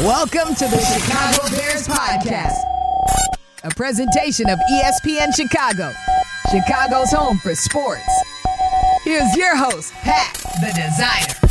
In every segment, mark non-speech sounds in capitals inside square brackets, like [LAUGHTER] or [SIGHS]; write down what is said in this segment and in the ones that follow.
Welcome to the Chicago Bears Podcast, a presentation of ESPN Chicago, Chicago's home for sports. Here's your host, Pat the Designer.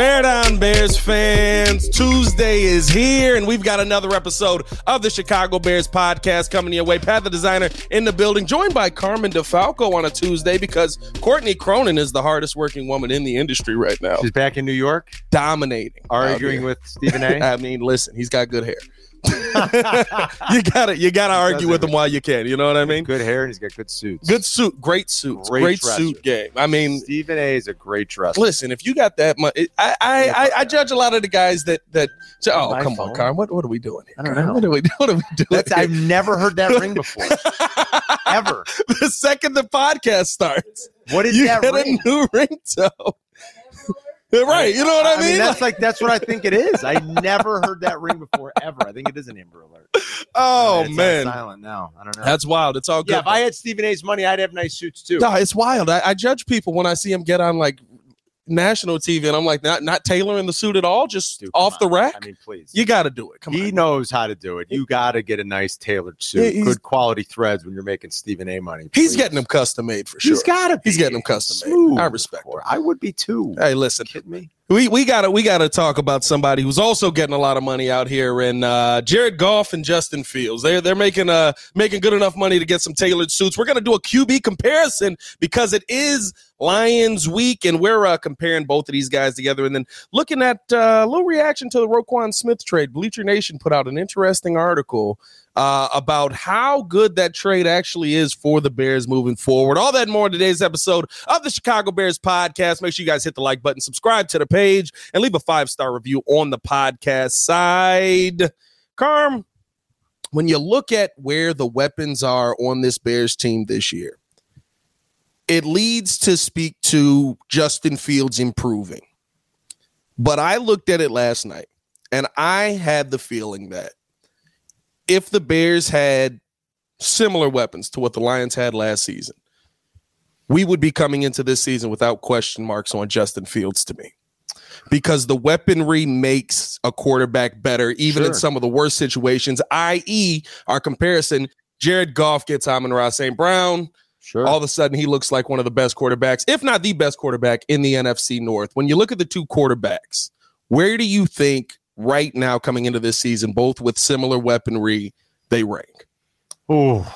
Bear down, Bears fans. Tuesday is here, and we've got another episode of the Chicago Bears podcast coming your way. Pat the designer in the building, joined by Carmen DeFalco on a Tuesday because Courtney Cronin is the hardest working woman in the industry right now, She's back in New York, dominating. arguing with Stephen A. [LAUGHS] I mean, listen, he's got good hair. [LAUGHS] you gotta, you gotta argue with him while you can. You know what I mean? good hair and he's got good suits. Good suit, great suit, great, Great suit game. I mean, Stephen A. is a great dresser. Listen, if you got that much, I I, I I uh, judge a lot of the guys that that. Oh, My come on, phone? Carm. What what are we doing here? I don't Carm? know. What are we what are we doing? That's here? I've never heard that ring [LAUGHS] before, ever. the second the podcast starts, What is you that get ring? a new ringtone. [LAUGHS] right, you know what I mean? mean? that's like that's what I think it is. I never heard that ring before, ever. I think it is an Amber Alert. [LAUGHS] oh It's man, silent now. I don't know. that's wild. It's all good. yeah, if I had Stephen A.'s money, I'd have nice suits too. no, it's wild. I, I judge people when I see them get on like national TV, and I'm like, not not tailoring the suit at all, just Dude, off the on. rack. I mean, please. you got to do it. Come he on. knows how to do it. You got to get a nice tailored suit, he's- good quality threads when you're making Stephen A. money. He's getting them custom made for sure. He's got to. He's getting them custom made. I respect Or I would be too. Hey, listen, kidding me? We we gotta we gotta talk about somebody who's also getting a lot of money out here, and uh, Jared Goff and Justin Fields. They're they're making uh making good enough money to get some tailored suits. We're gonna do a QB comparison because it is Lions week, and we're uh, comparing both of these guys together, and then looking at uh, a little reaction to the Roquan Smith trade. Bleacher Nation put out an interesting article uh, about how good that trade actually is for the Bears moving forward. All that more in today's episode of the Chicago Bears podcast. Make sure you guys hit the like button, subscribe to the page, and leave a five star review on the podcast side. Carm, when you look at where the weapons are on this Bears team this year, it leads to speak to Justin Fields improving. But I looked at it last night and I had the feeling that if the Bears had similar weapons to what the Lions had last season, we would be coming into this season without question marks on Justin Fields to me. Because the weaponry makes a quarterback better, even in some of the worst situations, i.e., our comparison Jared Goff gets Amon-Ra St. Brown. Sure. All of a sudden, he looks like one of the best quarterbacks, if not the best quarterback in the NFC North. When you look at the two quarterbacks, where do you think right now, coming into this season, both with similar weaponry, they rank? Oh,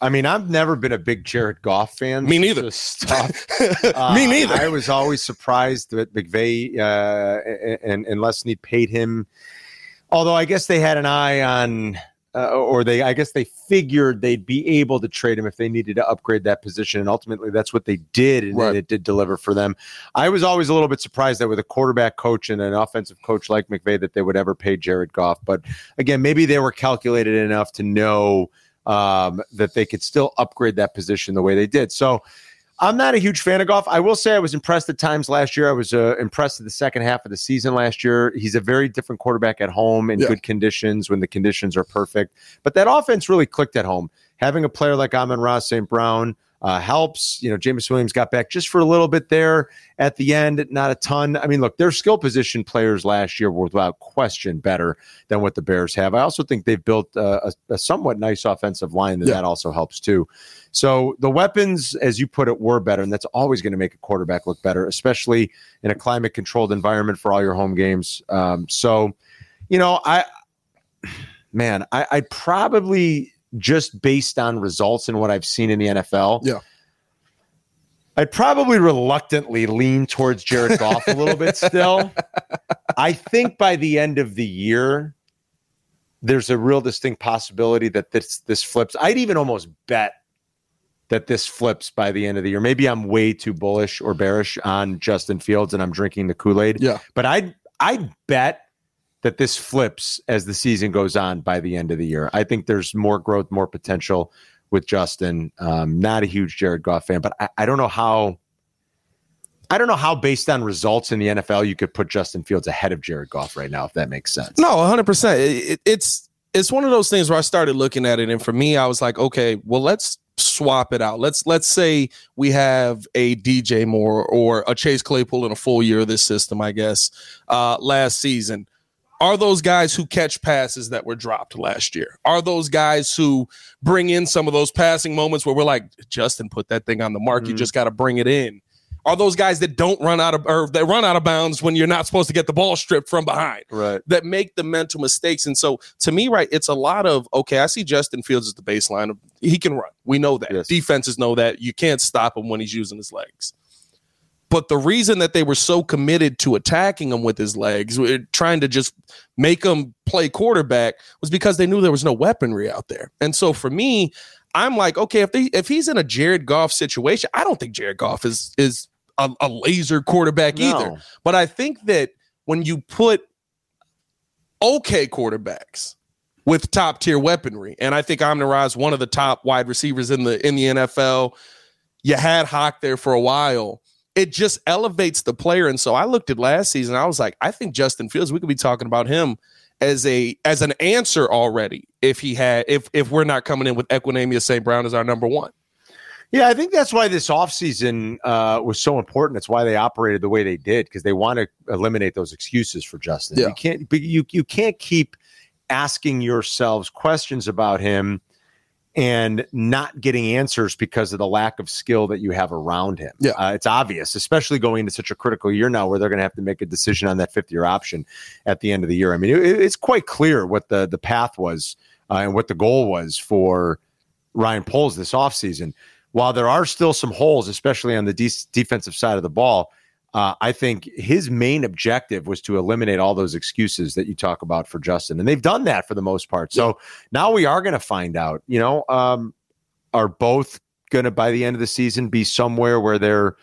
I mean, I've never been a big Jared Goff fan. Me neither. Tough. [LAUGHS] Me Uh, neither. I was always surprised that McVay uh, and, and Leslie paid him. Although I guess they had an eye on, uh, or they, I guess they figured they'd be able to trade him if they needed to upgrade that position, and ultimately that's what they did, and, Right. it did deliver for them. I was always a little bit surprised that with a quarterback coach and an offensive coach like McVay that they would ever pay Jared Goff. But again, maybe they were calculated enough to know um, that they could still upgrade that position the way they did. So I'm not a huge fan of Goff. I will say I was impressed at times last year. I was uh, impressed at the second half of the season last year. He's a very different quarterback at home in Yeah. good conditions when the conditions are perfect. But that offense really clicked at home. Having a player like Amon-Ra St. Brown uh, helps. You know, Jameson Williams got back just for a little bit there at the end, not a ton. I mean, look, their skill position players last year were without question better than what the Bears have. I also think they've built uh, a, a somewhat nice offensive line, and Yeah. that also helps too. So the weapons, as you put it, were better, and that's always going to make a quarterback look better, especially in a climate-controlled environment for all your home games. Um, so, you know, I, man, I, I probably just based on results and what I've seen in the NFL, Yeah. I'd probably reluctantly lean towards Jared Goff a little bit still. [LAUGHS] I think by the end of the year, there's a real distinct possibility that this this flips. I'd even almost bet that this flips by the end of the year. Maybe I'm way too bullish or bearish on Justin Fields and I'm drinking the Kool-Aid. Yeah. But I'd I'd bet that this flips as the season goes on by the end of the year. I think there's more growth, more potential with Justin. Um, not a huge Jared Goff fan, but I, I don't know how I don't know how based on results in the NFL you could put Justin Fields ahead of Jared Goff right now, if that makes sense. No, 100%. It, it- it's it's one of those things where I started looking at it and for me I was like, okay, well let's swap it out. Let's let's say we have a DJ Moore or a Chase Claypool in a full year of this system, I guess, uh, last season. Are those guys who catch passes that were dropped last year? Are those guys who bring in some of those passing moments where we're like, Justin, put that thing on the mark. Mm-hmm. You just got to bring it in are those guys that don't run out of or they run out of bounds when you're not supposed to get the ball stripped from behind. Right. That make the mental mistakes. And so to me, right, it's a lot of okay, I see Justin Fields as the baseline of he can run. We know that. Yes. Defenses know that. You can't stop him when he's using his legs. But the reason that they were so committed to attacking him with his legs, eh, trying to just make him play quarterback, was because they knew there was no weaponry out there. And so for me, I'm like, okay, if they if he's in a Jared Goff situation, I don't think Jared Goff is is a, a laser quarterback no. either. But I think that when you put okay quarterbacks with top tier weaponry, and I think Amon is one of the top wide receivers in the in the NFL. You had Hawk there for a while. It just elevates the player. And so I looked at last season. I was like, I think Justin Fields. We could be talking about him as a as an answer already if he had if if we're not coming in with Equanimeous St. Brown as our number one. Yeah, I think that's why this offseason uh, was so important. It's why they operated the way they did because they want to eliminate those excuses for Justin. Yeah. You can't, but you you can't keep asking yourselves questions about him and not getting answers because of the lack of skill that you have around him. Yeah, uh, it's obvious, especially going into such a critical year now where they're going to have to make a decision on that fifth year option at the end of the year. I mean, it, it's quite clear what the the path was uh, and what the goal was for Ryan Poles this offseason while there are still some holes, especially on the de- defensive side of the ball, uh, I think his main objective was to eliminate all those excuses that you talk about for Justin, and they've done that for the most part. So yeah. now we are going to find out. You know, um, are both going to by the end of the season be somewhere where they're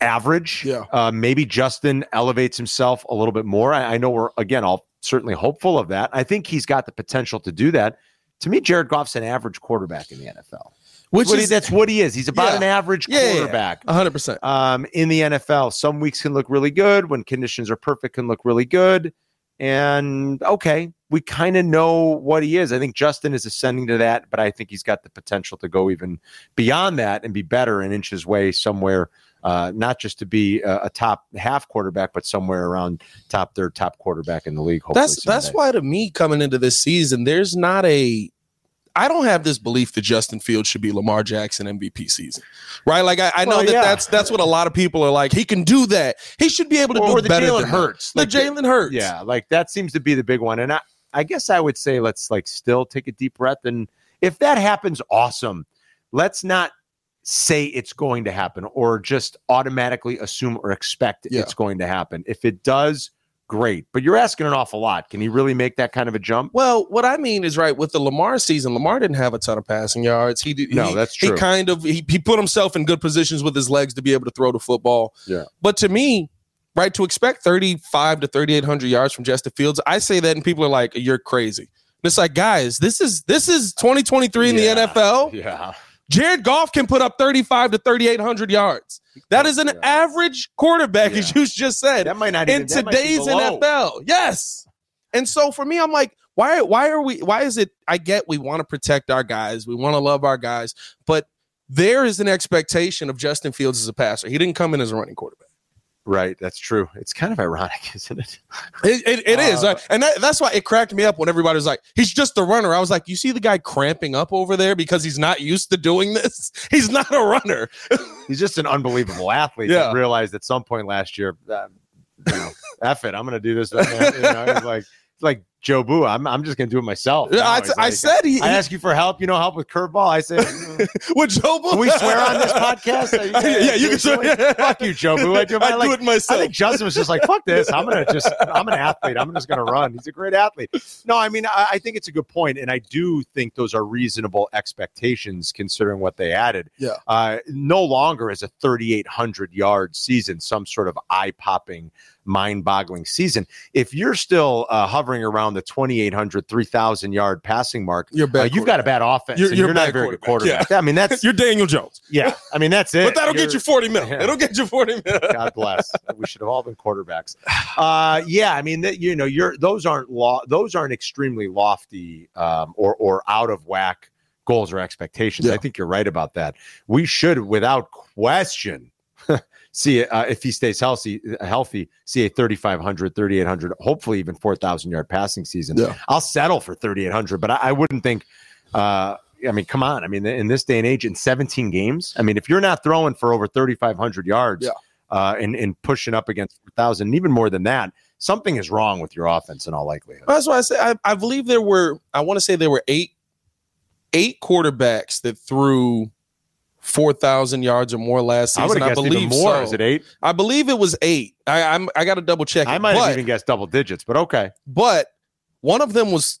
average? Yeah. Uh, maybe Justin elevates himself a little bit more. I, I know we're again all certainly hopeful of that. I think he's got the potential to do that. To me, Jared Goff's an average quarterback in the NFL. Which is, he, that's what he is. He's about yeah. an average quarterback. Yeah, hundred percent. Um, in the NFL, some weeks can look really good when conditions are perfect. Can look really good, and okay, we kind of know what he is. I think Justin is ascending to that, but I think he's got the potential to go even beyond that and be better and inch his way somewhere. Uh, not just to be a, a, top half quarterback, but somewhere around top third, top quarterback in the league. That's that's why to me coming into this season, there's not a I don't have this belief that Justin Fields should be Lamar Jackson MVP season, right? Like I, I know well, that yeah. that's that's what a lot of people are like. He can do that. He should be able to or, do better Jalen Hurts. The like Jalen Hurts. Yeah, like that seems to be the big one. And I, I guess I would say let's like still take a deep breath. And if that happens, awesome. Let's not say it's going to happen or just automatically assume or expect yeah. it's going to happen. If it does, great. But you're asking an awful lot. Can he really make that kind of a jump? Well, what I mean is right with the Lamar season. Lamar didn't have a ton of passing yards. He did. No, he, that's true. He kind of he, he put himself in good positions with his legs to be able to throw the football. Yeah. But to me, right, to expect 35 to 3,800 yards from Justin Fields, I say that and people are like, "You're crazy." And it's like, guys, this is this is 2023 in yeah. the NFL. Yeah. Jared Goff can put up 35 to 3,800 yards. That is an average quarterback, yeah. as you just said. That might not in even, today's NFL. Yes. And so for me, I'm like, why? Why are we? Why is it? I get we want to protect our guys, we want to love our guys, but there is an expectation of Justin Fields as a passer. He didn't come in as a running quarterback. Right, that's true. It's kind of ironic, [LAUGHS] isn't it? It, it, it uh, is. and that, that's why it cracked me up when everybody was like, "He's just a runner." I was like, "You see the guy cramping up over there because he's not used to doing this. [LAUGHS] He's not a runner. [LAUGHS] he's just an unbelievable athlete." Yeah, realized at some point last year, uh, you know, F it, I'm going to do this. You know, like like Jobu. I'm, I'm just gonna do it myself. I, I like, said he. I ask you for help. You know, help with curveball. I said, [LAUGHS] with Jobu. We swear on this [LAUGHS] podcast? You, yeah, yeah, you can swear. Fuck you, Jobu. [LAUGHS] I do, I like, do it myself. I think Justin was just like, fuck this. I'm gonna just. I'm an athlete. I'm just gonna run. He's a great athlete. No, I mean, I, I think it's a good point, and I do think those are reasonable expectations considering what they added. Yeah. Uh, no longer is a 3,800 yard season some sort of eye popping mind boggling season. If you're still uh, hovering around the 2,800, 3,000 yard passing mark, you're uh, you've got a bad offense. You're, you're, you're not a very good quarterback. Yeah. I mean, that's you're Daniel Jones. [LAUGHS] Yeah. I mean, that's it. but that'll you're, get you 40 mil. Yeah. It'll get you 40 mil. [LAUGHS] God bless. We should have all been quarterbacks. Uh, yeah. I mean, that, you know, you're those aren't law, those aren't extremely lofty um, or, or out of whack goals or expectations. Yeah. I think you're right about that. We should, without question, [LAUGHS] see uh, if he stays healthy, healthy, see a 3,500, 3,800, hopefully even 4,000 yard passing season. Yeah. I'll settle for 3,800, but I, I wouldn't think. Uh, I mean, come on. I mean, in this day and age, in 17 games, I mean, if you're not throwing for over 3,500 yards Yeah. uh, and, and pushing up against 4,000, even more than that, something is wrong with your offense in all likelihood. That's why I say I, I believe there were. I want to say there were eight eight quarterbacks that threw four thousand yards or more last season. have I, believe more. so. Is it eight? I believe it was eight. I, I'm. I got to double check. I it. might but, have even guessed double digits, but okay. but one of them was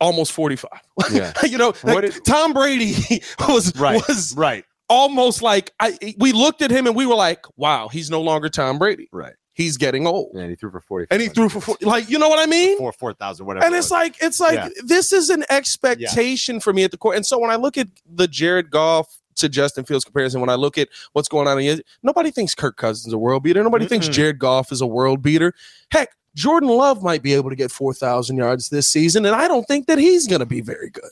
almost forty five. Yeah. [LAUGHS] you know, like, is- Tom Brady [LAUGHS] was Right. was Right. almost like I. We looked at him and we were like, "Wow, he's no longer Tom Brady. Right. He's getting old." And he threw for 40. And he threw for 40, like you know what I mean? four, 4,000, whatever. and it's was. like it's like Yeah. this is an expectation for me at the court. And so when I look at the Jared Goff to Justin Fields comparison, when I look at what's going on, in nobody thinks Kirk Cousins is a world beater. Nobody thinks Mm-mm. Jared Goff is a world beater. Heck, Jordan Love might be able to get four thousand yards this season, and I don't think that he's going to be very good.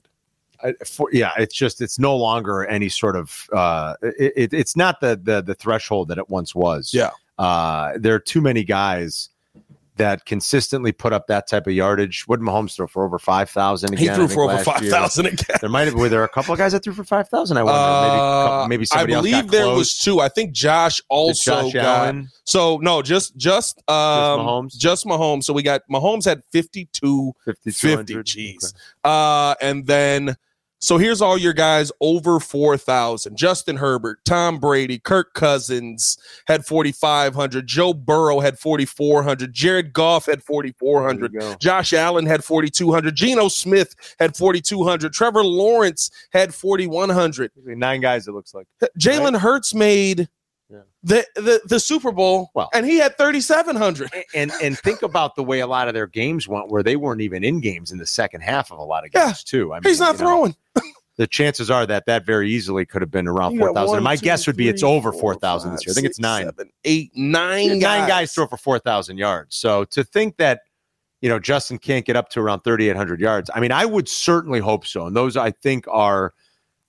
I- for, yeah, it's just it's no longer any sort of uh, it, it, it's not the the the threshold that it once was. Yeah. uh, there are too many guys that consistently put up that type of yardage. What did Mahomes throw for over five thousand? He threw for over five thousand again. There might have were there a couple of guys that threw for five thousand. I wonder maybe Uh, maybe I somebody else believe there close. was two. I think Josh also Josh got. Allen. So no, just just um, Mahomes? Just Mahomes. So we got Mahomes had fifty two 50, 50 jeez uh and then so here's all your guys over 4000 justin herbert tom brady kirk cousins had 4500 joe burrow had 4400 jared goff had 4400 josh allen had 4200 geno smith had 4200 trevor lawrence had 4100 Nine guys. It looks like. jalen hurts made. The, the the super bowl Well- and he had 3700 and and think about the way a lot of their games went, where they weren't even in games in the second half of a lot of Yeah. games too. I mean, he's not you know, throwing [LAUGHS] the chances are that that very easily could have been around four thousand. My two, guess would be it's over four, thousand this year. I think it's six, nine. seven, eight, nine Nine guys. guys throw for four thousand yards. So to think that you know Justin can't get up to around thirty eight hundred yards, I mean, I would certainly hope so. And those I think are.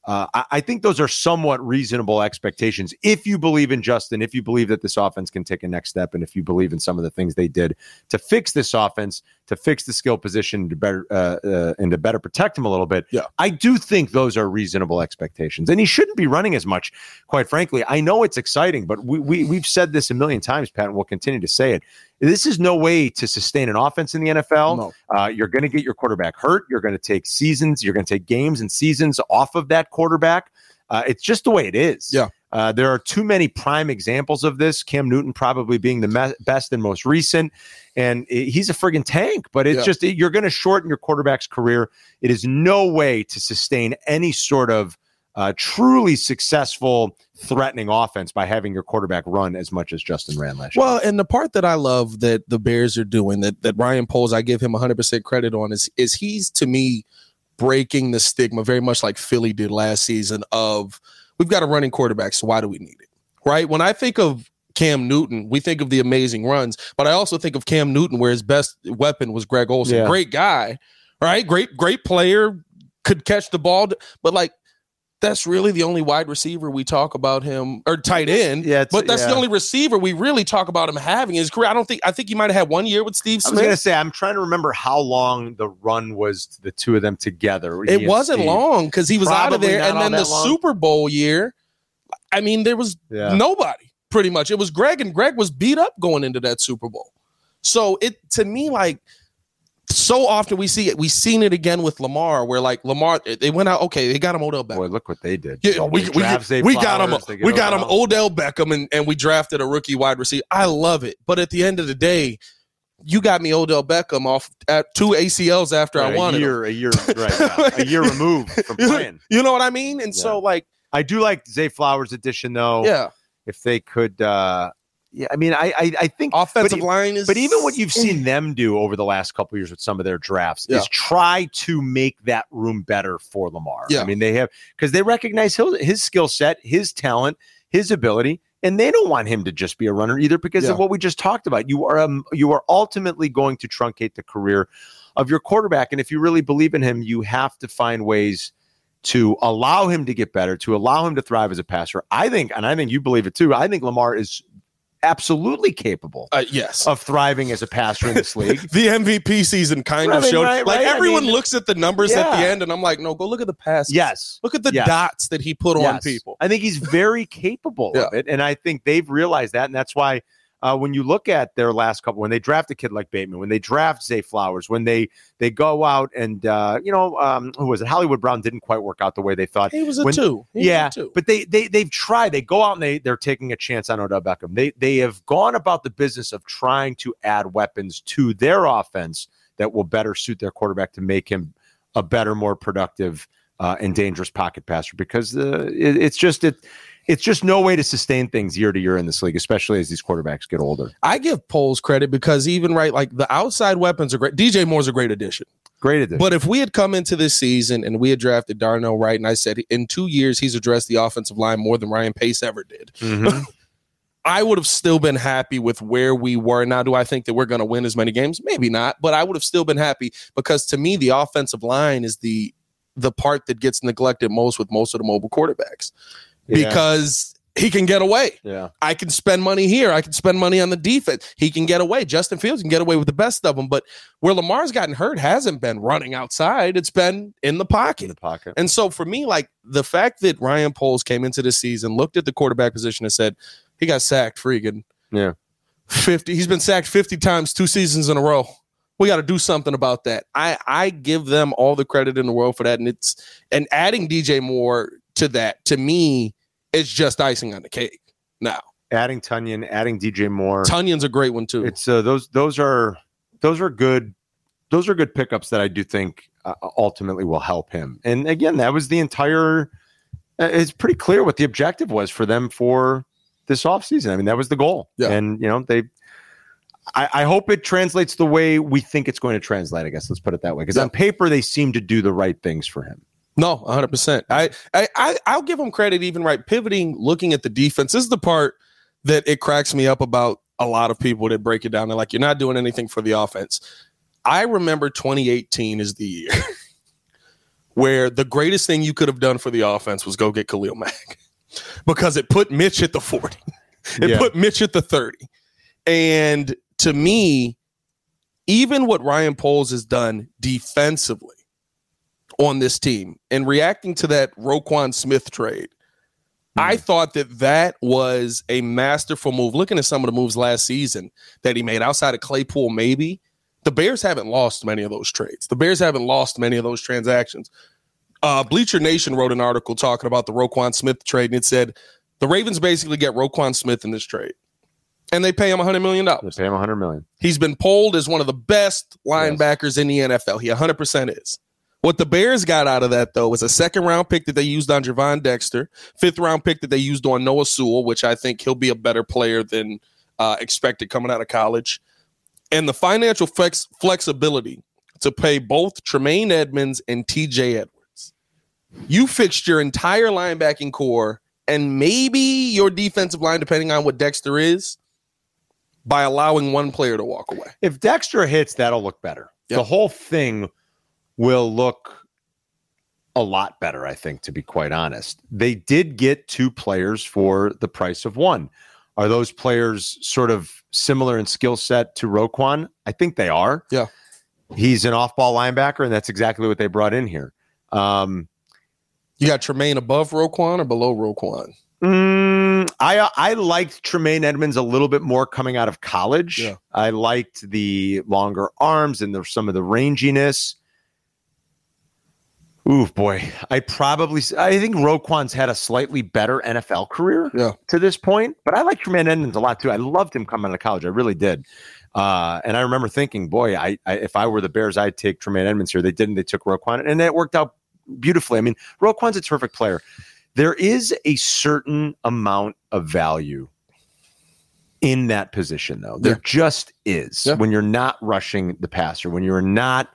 Uh, I, I think those are somewhat reasonable expectations if you believe in Justin, if you believe that this offense can take a next step, and if you believe in some of the things they did to fix this offense, to fix the skill position, to better uh, uh, and to better protect him a little bit. Yeah. I do think those are reasonable expectations, and he shouldn't be running as much. Quite frankly, I know it's exciting, but we, we we've said this a million times, Pat, and we'll continue to say it. This is no way to sustain an offense in the NFL. No. Uh, you're going to get your quarterback hurt. You're going to take seasons. You're going to take games and seasons off of that quarterback. Uh, it's just the way it is. Yeah. Uh, there are too many prime examples of this. Cam Newton probably being the me- best and most recent, and i- he's a friggin' tank. But it's Yeah. just you're going to shorten your quarterback's career. It is no way to sustain any sort of uh, truly successful, threatening offense by having your quarterback run as much as Justin ran last year. Well, and the part that I love that the Bears are doing that that Ryan Poles, I give him 100% credit on is is he's to me breaking the stigma very much like Philly did last season of we've got a running quarterback, so why do we need it? Right? When I think of Cam Newton, we think of the amazing runs, but I also think of Cam Newton where his best weapon was Greg Olsen. Yeah. Great guy, right? Great great player, could catch the ball, but like that's really the only wide receiver we talk about him or tight end. Yeah, but that's the only receiver we really talk about him having in his career. I don't think I think he might have had one year with Steve Smith. I was going to say, I'm trying to remember how long the run was the two of them together. It wasn't Steve. long because he was out of there, and then the long. Super Bowl year. I mean, there was Yeah. nobody pretty much. It was Greg, and Greg was beat up going into that Super Bowl. So it to me like so often we see it. We've seen it again with Lamar, where like Lamar they went out. Okay, they got him Odell Beckham. Boy, look what they did. Yeah, we, They we, we got him. Flowers, they get We got him Odell. Beckham, and, and we drafted a rookie wide receiver. I love it, but at the end of the day, you got me Odell Beckham off at two ACLs after I Right, wanted a him. year, a year, right, yeah, [LAUGHS] a year removed from playing. You know what I mean? And so, like, I do like Zay Flowers' addition, though. yeah, if they could, uh, yeah, I mean, I, I, I think offensive but, line is. But even what you've seen them do over the last couple of years with some of their drafts Yeah. is try to make that room better for Lamar. Yeah. I mean, they have because they recognize his, his skill set, his talent, his ability, and they don't want him to just be a runner either because Yeah. of what we just talked about. You are um, you are ultimately going to truncate the career of your quarterback, and if you really believe in him, you have to find ways to allow him to get better, to allow him to thrive as a passer. I think, and I think you believe it too. I think Lamar is absolutely capable Uh, yes. of thriving as a passer in this league. [LAUGHS] the MVP season kind I of showed. right, like right? I everyone mean- looks at the numbers at the end, and I'm like, no, go look at the passes. yes. Look at the Yes. dots that he put on people. I think he's very capable of it. And I think they've realized that. And that's why uh, when you look at their last couple, when they draft a kid like Bateman, when they draft Zay Flowers, when they they go out and uh, you know, um, who was it? Hollywood Brown didn't quite work out the way they thought. He was a When- two. He was a yeah, two. but they they they've tried. They go out and they they're taking a chance on Odell Beckham. They they have gone about the business of trying to add weapons to their offense that will better suit their quarterback to make him a better, more productive uh, and dangerous pocket passer. Because uh, it, it's just it it's just no way to sustain things year to year in this league, especially as these quarterbacks get older. I give Poles credit because even right, like the outside weapons are great. DJ Moore's a great addition. Great addition. But if we had come into this season and we had drafted Darnell Wright, and I said in two years he's addressed the offensive line more than Ryan Pace ever did, Mhm. [LAUGHS] I would have still been happy with where we were. Now, do I think that we're going to win as many games? Maybe not, but I would have still been happy because to me, the offensive line is the the part that gets neglected most with most of the mobile quarterbacks Yeah. because he can get away. yeah, I can spend money here. I can spend money on the defense. He can get away. Justin Fields can get away with the best of them. But where Lamar's gotten hurt hasn't been running outside. It's been in the pocket. in the pocket. And so for me, like the fact that Ryan Poles came into the season, looked at the quarterback position and said, he got sacked freaking Yeah. 50. He's been sacked 50 times two seasons in a row. We got to do something about that. I I give them all the credit in the world for that. And it's and adding DJ Moore to that to me is just icing on the cake. Now, Adding Tonyan, adding DJ Moore. Tonyan's a great one too. It's uh, those those are those are good those are good pickups that I do think uh, ultimately will help him. And again, that was the entire. uh, It's pretty clear what the objective was for them for this offseason. I mean, that was the goal. Yeah. And you know they. I, I hope it translates the way we think it's going to translate. I guess let's put it that way. Because Yeah. on paper, they seem to do the right things for him. No, 100%. I, I, I, I'll give him credit even right pivoting, looking at the defense. This is the part that it cracks me up about a lot of people that break it down. They're like, you're not doing anything for the offense. I remember 2018 is the year [LAUGHS] where the greatest thing you could have done for the offense was go get Khalil Mack [LAUGHS] because it put Mitch at the 40. [LAUGHS] It Yeah. put Mitch at the 30. And to me, even what Ryan Poles has done defensively on this team and reacting to that Roquan Smith trade, I thought that that was a masterful move. Looking at some of the moves last season that he made outside of Claypool, maybe the Bears haven't lost many of those trades. The Bears haven't lost many of those transactions. Uh, Bleacher Nation wrote an article talking about the Roquan Smith trade, and it said the Ravens basically get Roquan Smith in this trade, and they pay him $100 million. They pay him 100 million. He's been polled as one of the best linebackers in the NFL. He 100% is. What the Bears got out of that, though, was a second round pick that they used on Gervon Dexter, fifth round pick that they used on Noah Sewell, which I think he'll be a better player than uh, expected coming out of college, and the financial flex- flexibility to pay both Tremaine Edmunds and TJ Edwards. You fixed your entire linebacking core and maybe your defensive line, depending on what Dexter is, by allowing one player to walk away. If Dexter hits, that'll look better. Yep. The whole thing will look a lot better, I think, to be quite honest. They did get two players for the price of one. Are those players sort of similar in skill set to Roquan? I think they are. Yeah. He's an off ball linebacker, and that's exactly what they brought in here. Um, You got Tremaine above Roquan or below Roquan? Mm, I I liked Tremaine Edmunds a little bit more coming out of college. Yeah. I liked the longer arms and the, some of the ranginess. Ooh boy, I probably I think Roquan's had a slightly better NFL career Yeah. to this point, but I like Tremaine Edmunds a lot too. I loved him coming out of college, I really did. Uh, and I remember thinking, boy, I, I if I were the Bears, I'd take Tremaine Edmunds here. They didn't. They took Roquan, and it worked out beautifully. I mean, Roquan's a terrific player. There is a certain amount of value in that position, though. There Yeah. just is Yeah. when you're not rushing the passer, when you're not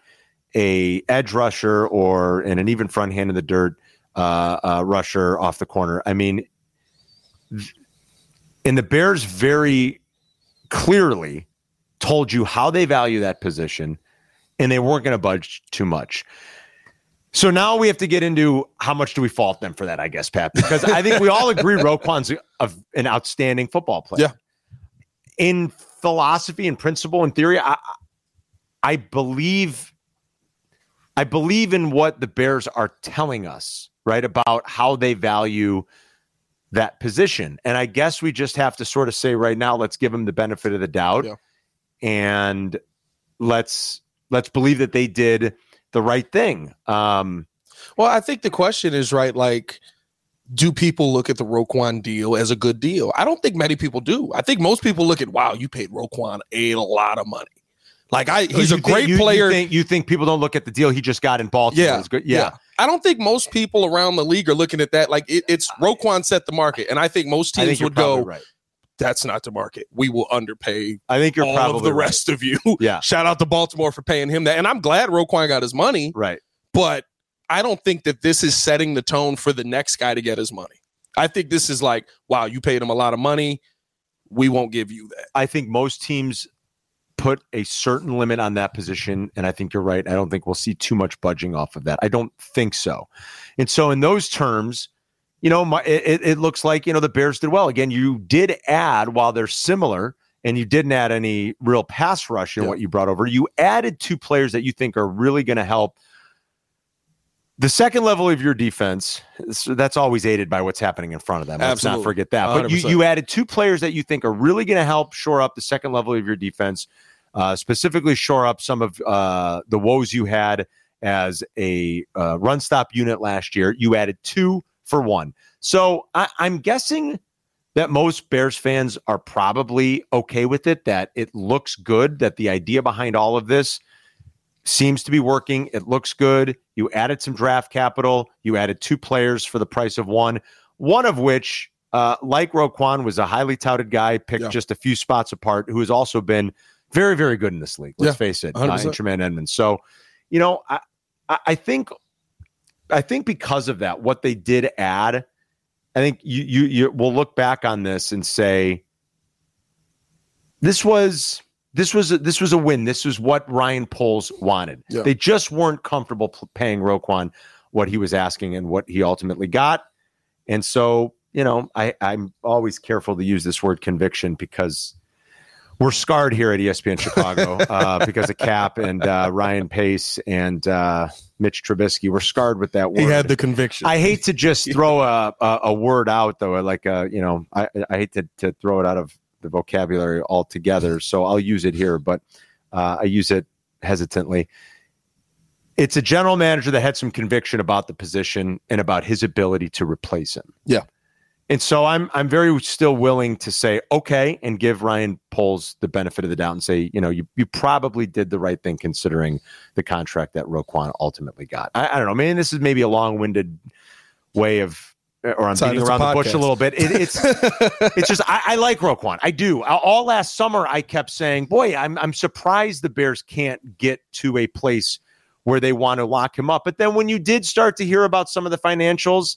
a edge rusher or in an even front hand in the dirt uh, uh, rusher off the corner. I mean, and the Bears very clearly told you how they value that position, and they weren't going to budge too much. So now we have to get into how much do we fault them for that, I guess, Pat, because I think we all agree Roquan's a, an outstanding football player. Yeah. In philosophy and principle and theory, I, I believe I believe in what the Bears are telling us, right, about how they value that position. And I guess we just have to sort of say right now, let's give them the benefit of the doubt Yeah. and let's let's believe that they did the right thing. Um, Well, I think the question is right. Like, do people look at the Roquan deal as a good deal? I don't think many people do. I think most people look at, wow, you paid Roquan a lot of money. Like, I he's a think- great you- player. You think, you think people don't look at the deal he just got in Baltimore? yeah, good? yeah. I don't think most people around the league are looking at that. Like, it, it's Roquan set the market, and I think most teams think would go, right. "That's not the market. We will underpay I think you're all probably of the right. rest of you." Yeah. [LAUGHS] Shout out to Baltimore for paying him that, and I'm glad Roquan got his money. Right. but I don't think that this is setting the tone for the next guy to get his money. I think this is like, wow, you paid him a lot of money. We won't give you that. I think most teams put a certain limit on that position, and I think you're right. I don't think we'll see too much budging off of that. I don't think so. And so, in those terms, you know, my, it, it looks like you know the Bears did well. Again, you did add while they're similar, and you didn't add any real pass rush in Yeah. what you brought over. You added two players that you think are really going to help. The second level of your defense, so that's always aided by what's happening in front of them. Let's not forget that. But you, 100%. you added two players that you think are really going to help shore up the second level of your defense, uh, specifically shore up some of uh, the woes you had as a uh, run stop unit last year. You added two for one. So I, I'm guessing that most Bears fans are probably okay with it, that it looks good, that the idea behind all of this seems to be working. It looks good. You added some draft capital. You added two players for the price of one, one of which, uh, like Roquan, was a highly touted guy, picked Yeah. just a few spots apart, who has also been very, very good in this league. Let's Yeah, face it, uh, 100%. in Tremaine Edmunds. So, you know, I, I think, I think because of that, what they did add, I think you you you will look back on this and say, this was this was a, this was a win. This was what Ryan Poles wanted. Yeah. They just weren't comfortable p- paying Roquan what he was asking and what he ultimately got. And so, you know, I, I'm always careful to use this word conviction because we're scarred here at ESPN Chicago [LAUGHS] uh, because of Cap and uh, Ryan Pace and uh, Mitch Trubisky. We're scarred with that word. He had the conviction. I hate to just [LAUGHS] throw a, a, a word out though, like uh, you know, I, I hate to, to throw it out of the vocabulary altogether. So I'll use it here, but uh, I use it hesitantly. It's a general manager that had some conviction about the position and about his ability to replace him. Yeah. And so I'm I'm very still willing to say okay and give Ryan Poles the benefit of the doubt and say you know you you probably did the right thing considering the contract that Roquan ultimately got. I, I don't know. Maybe this is maybe a long winded way of uh, or I'm beating around the bush a little bit. It, it's [LAUGHS] it's just I, I like Roquan. I do. All last summer I kept saying, boy, I'm I'm surprised the Bears can't get to a place where they want to lock him up. But then when you did start to hear about some of the financials,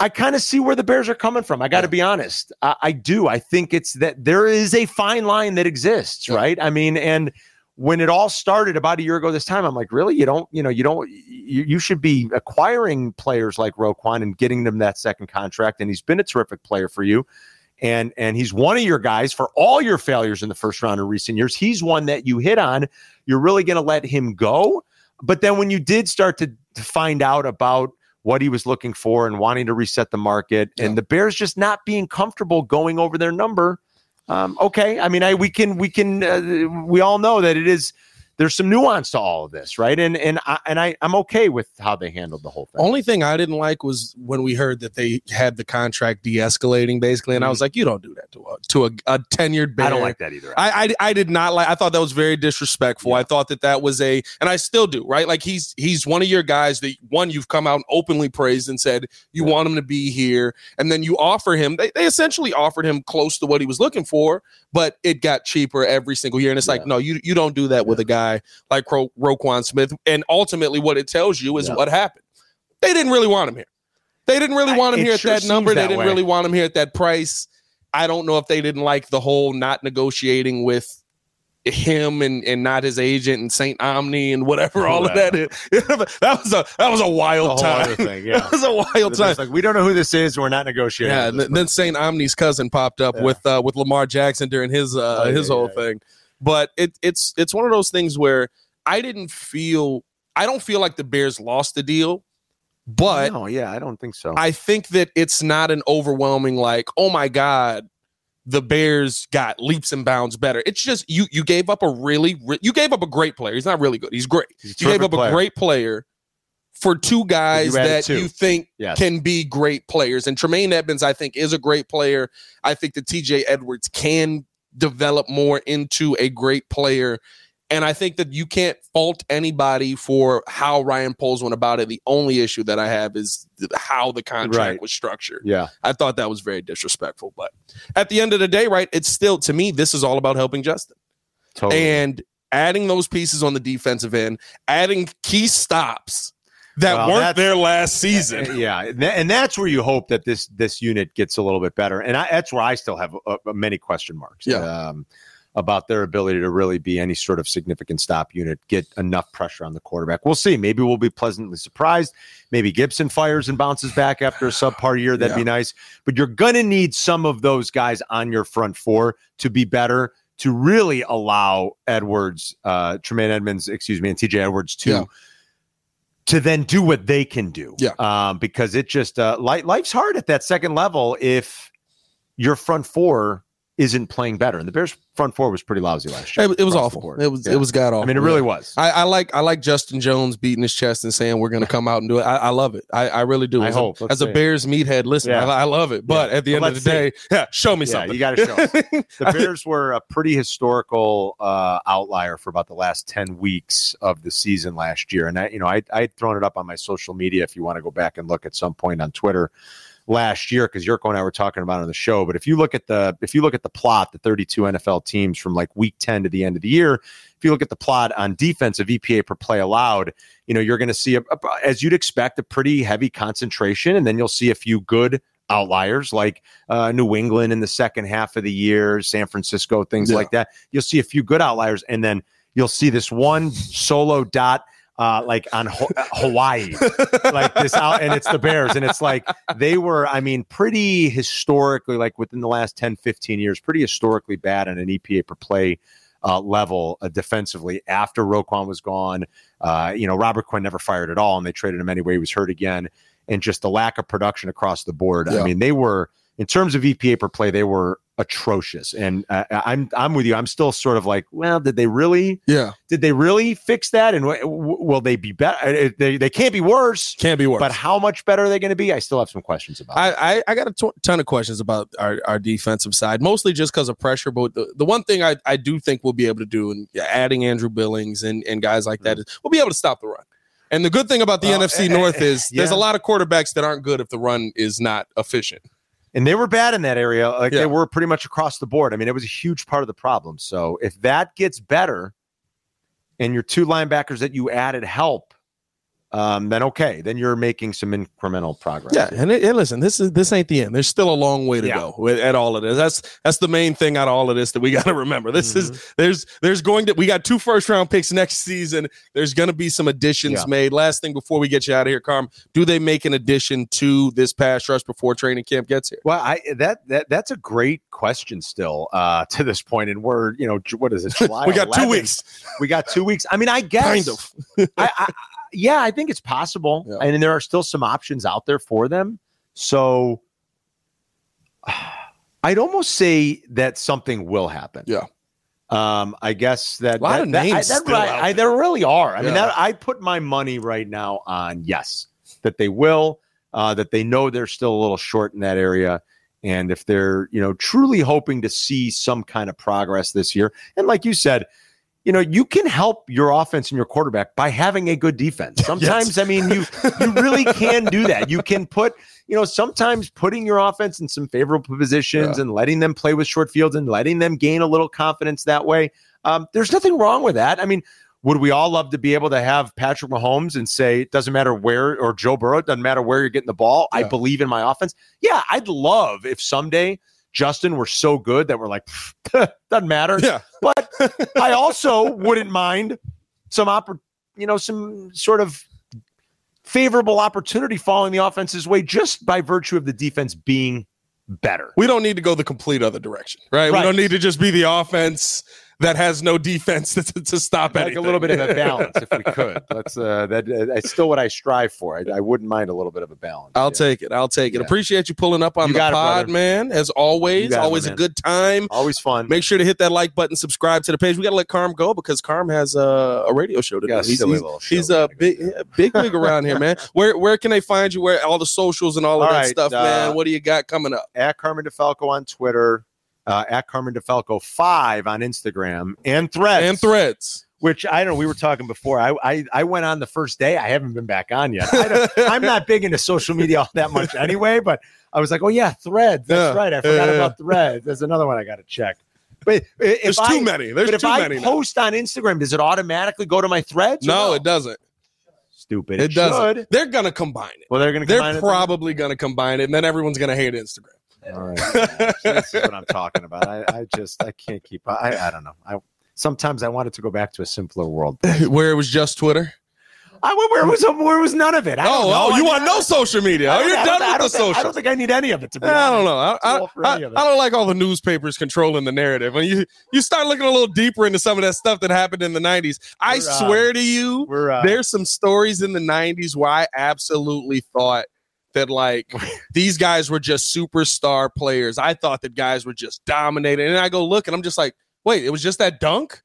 I kind of see where the Bears are coming from. I got to Yeah. be honest. I, I do. I think it's that there is a fine line that exists, Yeah. right? I mean, and when it all started about a year ago this time, I'm like, really? You don't, you know, you don't, you, you should be acquiring players like Roquan and getting them that second contract. And he's been a terrific player for you. And and he's one of your guys for all your failures in the first round in recent years. He's one that you hit on. You're really going to let him go. But then when you did start to, to find out about what he was looking for and wanting to reset the market, Yeah. and the Bears just not being comfortable going over their number. Um, okay, I mean, I we can we can uh, we all know that it is there's some nuance to all of this, right? And and I and I I'm okay with how they handled the whole thing. Only thing I didn't like was when we heard that they had the contract de-escalating, basically, and I was like, "You don't do that to a to a, a tenured bear." Mm-hmm. I don't like that either. I, I I did not like. I thought that was very disrespectful. I thought that that was a, and I still do. Right, like he's he's one of your guys that one you've come out and openly praised and said you want him to be here, and then you offer him. They, they essentially offered him close to what he was looking for, but it got cheaper every single year. And it's like, no, you you don't do that with a guy like Ro- Roquan Smith. And ultimately, what it tells you is Yeah. what happened. They didn't really want him here. They didn't really want him it here at sure that number. that they didn't way. really want him here at that price. I don't know if they didn't like the whole not negotiating with him and and not his agent and Saint Omni and whatever all of that is. [LAUGHS] that was a that was a wild time. Thing, yeah. [LAUGHS] that was a wild time. Like we don't know who this is. We're not negotiating. Yeah. Then, then Saint Omni's cousin popped up Yeah. with uh, with Lamar Jackson during his uh, Oh, his yeah, whole yeah, thing. But it it's it's one of those things where I didn't feel I don't feel like the Bears lost the deal, but no, yeah, I don't think so. I think that it's not an overwhelming like, oh my god, the Bears got leaps and bounds better. It's just you you gave up a really re- you gave up a great player. He's not really good. He's great. He's You gave up player. a great player for two guys you that two. you think Yes. can be great players. And Tremaine Edmunds, I think, is a great player. I think that TJ Edwards can develop more into a great player. And I think that you can't fault anybody for how Ryan Poles went about it. The only issue that I have is how the contract Right. was structured. Yeah, I thought that was very disrespectful. But at the end of the day, right, it's still, to me, this is all about helping Justin totally. and adding those pieces on the defensive end, adding key stops that Well, weren't there last season. [LAUGHS] Yeah, and that's where you hope that this this unit gets a little bit better. And I, that's where I still have uh, many question marks. Yeah. Um, about their ability to really be any sort of significant stop unit, get enough pressure on the quarterback. We'll see. Maybe we'll be pleasantly surprised. Maybe Gipson fires and bounces back after a subpar year. That'd be nice. But you're going to need some of those guys on your front four to be better to really allow Edwards, uh, Tremaine Edmunds, excuse me, and TJ Edwards to Yeah. To then do what they can do. Yeah. Um, because it just uh, li- life's hard at that second level if your front four isn't playing better. And the Bears front four was pretty lousy last year. It, it was awful. It was Yeah. it was god awful. I mean, it Yeah. really was. I, I like I like Justin Jones beating his chest and saying we're going [LAUGHS] to come out and do it. I, I love it. I, I really do. I As hope. A, as a. Bears meathead, listen, Yeah. I, I love it. But at the end of the day, yeah, show me Yeah, something. you got to show. [LAUGHS] the Bears were a pretty historical uh, outlier for about the last ten weeks of the season last year, and I, you know, I I'd thrown it up on my social media if you want to go back and look at some point on Twitter last year because Jurko and I were talking about it on the show. But if you look at the if you look at the plot, the 32 NFL teams from like week 10 to the end of the year, if you look at the plot on defensive EPA per play allowed, you know, you're going to see a, a- as you'd expect a pretty heavy concentration, and then you'll see a few good outliers like uh, New England in the second half of the year, San Francisco, things Yeah. like that. You'll see a few good outliers, and then you'll see this one solo dot. Uh, like on Ho- Hawaii, like this out, and it's the Bears, and it's like they were, I mean, pretty historically, like within the last 10, 15 years, pretty historically bad on an EPA per play uh, level uh, defensively after Roquan was gone. Uh, you know, Robert Quinn never fired at all, and they traded him anyway. He was hurt again, and just the lack of production across the board. I mean, they were in terms of EPA per play, they were atrocious. And uh, I'm I'm with you. I'm still sort of like, well, did they really? yeah, Did they really fix that? And w- w- will they be better? They they can't be worse. can't be worse. But how much better are they going to be? I still have some questions about. I, I, I got a t- ton of questions about our, our defensive side, mostly just because of pressure. But the, the one thing I, I do think we'll be able to do, and adding Andrew Billings and, and guys like that, is we'll be able to stop the run. And the good thing about the NFC eh, North eh, is there's a lot of quarterbacks that aren't good if the run is not efficient. And they were bad in that area. Like Yeah. they were pretty much across the board. I mean, it was a huge part of the problem. So if that gets better and your two linebackers that you added help, um, then okay, then you're making some incremental progress. Yeah, and, it, and listen, this is this ain't the end. There's still a long way to Yeah. go with, at all of this. That's that's the main thing out of all of this that we [LAUGHS] got to remember. This Mm-hmm. is there's there's going to we got two first round picks next season. There's going to be some additions Yeah. made. Last thing before we get you out of here, Carm, do they make an addition to this pass rush before training camp gets here? Well, I that that that's a great question still uh, to this point, and we're you know what is it? [LAUGHS] July we got two weeks, We got two weeks. I mean, I guess kind of. I, I, yeah, I think it's possible, Yeah. and there are still some options out there for them. So, [SIGHS] I'd almost say that something will happen. Yeah. Um, I guess that A lot that, of that- I- that- still I- I- there really are. I mean, that, I put my money right now on yes that they will. Uh, that they know they're still a little short in that area. And if they're, you know, truly hoping to see some kind of progress this year, and like you said, you know, you can help your offense and your quarterback by having a good defense. [LAUGHS] Sometimes, I mean, you you really can do that. You can put, you know, sometimes putting your offense in some favorable positions and letting them play with short fields and letting them gain a little confidence that way. Um, there's nothing wrong with that. I mean, would we all love to be able to have Patrick Mahomes and say it doesn't matter where or Joe Burrow, it doesn't matter where you're getting the ball. I believe in my offense. Yeah, I'd love if someday Justin were so good that we're like, [LAUGHS] doesn't matter. Yeah. But [LAUGHS] I also wouldn't mind some oppor- you know, some sort of favorable opportunity falling the offense's way just by virtue of the defense being better. We don't need to go the complete other direction, right? Right. We don't need to just be the offense that has no defense to, [LAUGHS] to, to stop like anything. a little bit of a [LAUGHS] balance if we could. That's uh, that. Uh, that's still what I strive for. I, I wouldn't mind a little bit of a balance. I'll yeah. take it. I'll take it. Yeah. Appreciate you pulling up on You the got it, pod, man. As You always, it, always a good time. Always fun. Make sure to hit that like button, subscribe to the page. We got to let Carm go because Carm has a, a radio show to Got do. a He's, he's, show he's a gotta big, big wig around here, man. [LAUGHS] Where where can they find you? Where all the socials and all of that right, stuff, uh, man? What do you got coming up? at Carmen DeFalco on Twitter, uh, at Carmen DeFalco five on Instagram, and Threads. And threads. Which I don't know. We were talking before. I, I I went on the first day. I haven't been back on yet. I [LAUGHS] I'm not big into social media all that much anyway. But I was like, oh yeah, Threads. That's Yeah, right. I forgot yeah, about Threads. There's another one I got to check. But if There's I, too many. There's but if too I many. now. post on Instagram, does it automatically go to my Threads? or No, it doesn't. Stupid. It, doesn't. should. They're gonna combine it. Well, they're going to. They're probably gonna combine it, and then everyone's gonna hate Instagram. All right. [LAUGHS] this is what I'm talking about. I, I just I can't keep. I I don't know. I sometimes I wanted to go back to a simpler world. [LAUGHS] Where it was just Twitter. I went where it was where it was none of it. I don't Oh, know. oh, you mean, want I no don't- social media? I Oh, don't- you're done with the think- social. I don't think I need any of it to be. I don't know. I, I, I, any of it. I don't like all the newspapers controlling the narrative. When you you start looking a little deeper into some of that stuff that happened in the '90s, I We're, uh, swear to you, uh, there's some stories in the 90s where I absolutely thought that like [LAUGHS] these guys were just superstar players. I thought that guys were just dominating. And I go look and I'm just like, wait, it was just that dunk?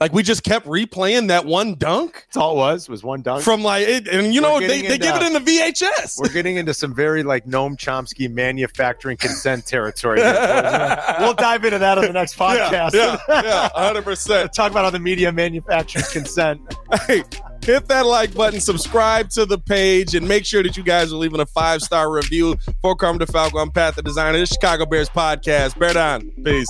Like we just kept replaying that one dunk That's all it was. Was one dunk. from like it, and you We're know they, they give it in the VHS. We're getting into some very like Noam Chomsky manufacturing consent [LAUGHS] territory. we'll dive into that on the next [LAUGHS] podcast. Yeah, yeah, yeah, 100%. Talk about how the media manufactures consent. hey, hit that like button, subscribe to the page, and make sure that you guys are leaving a five star review for Carmen DeFalco. I'm Pat the Designer, the Chicago Bears podcast. Bear down. Peace.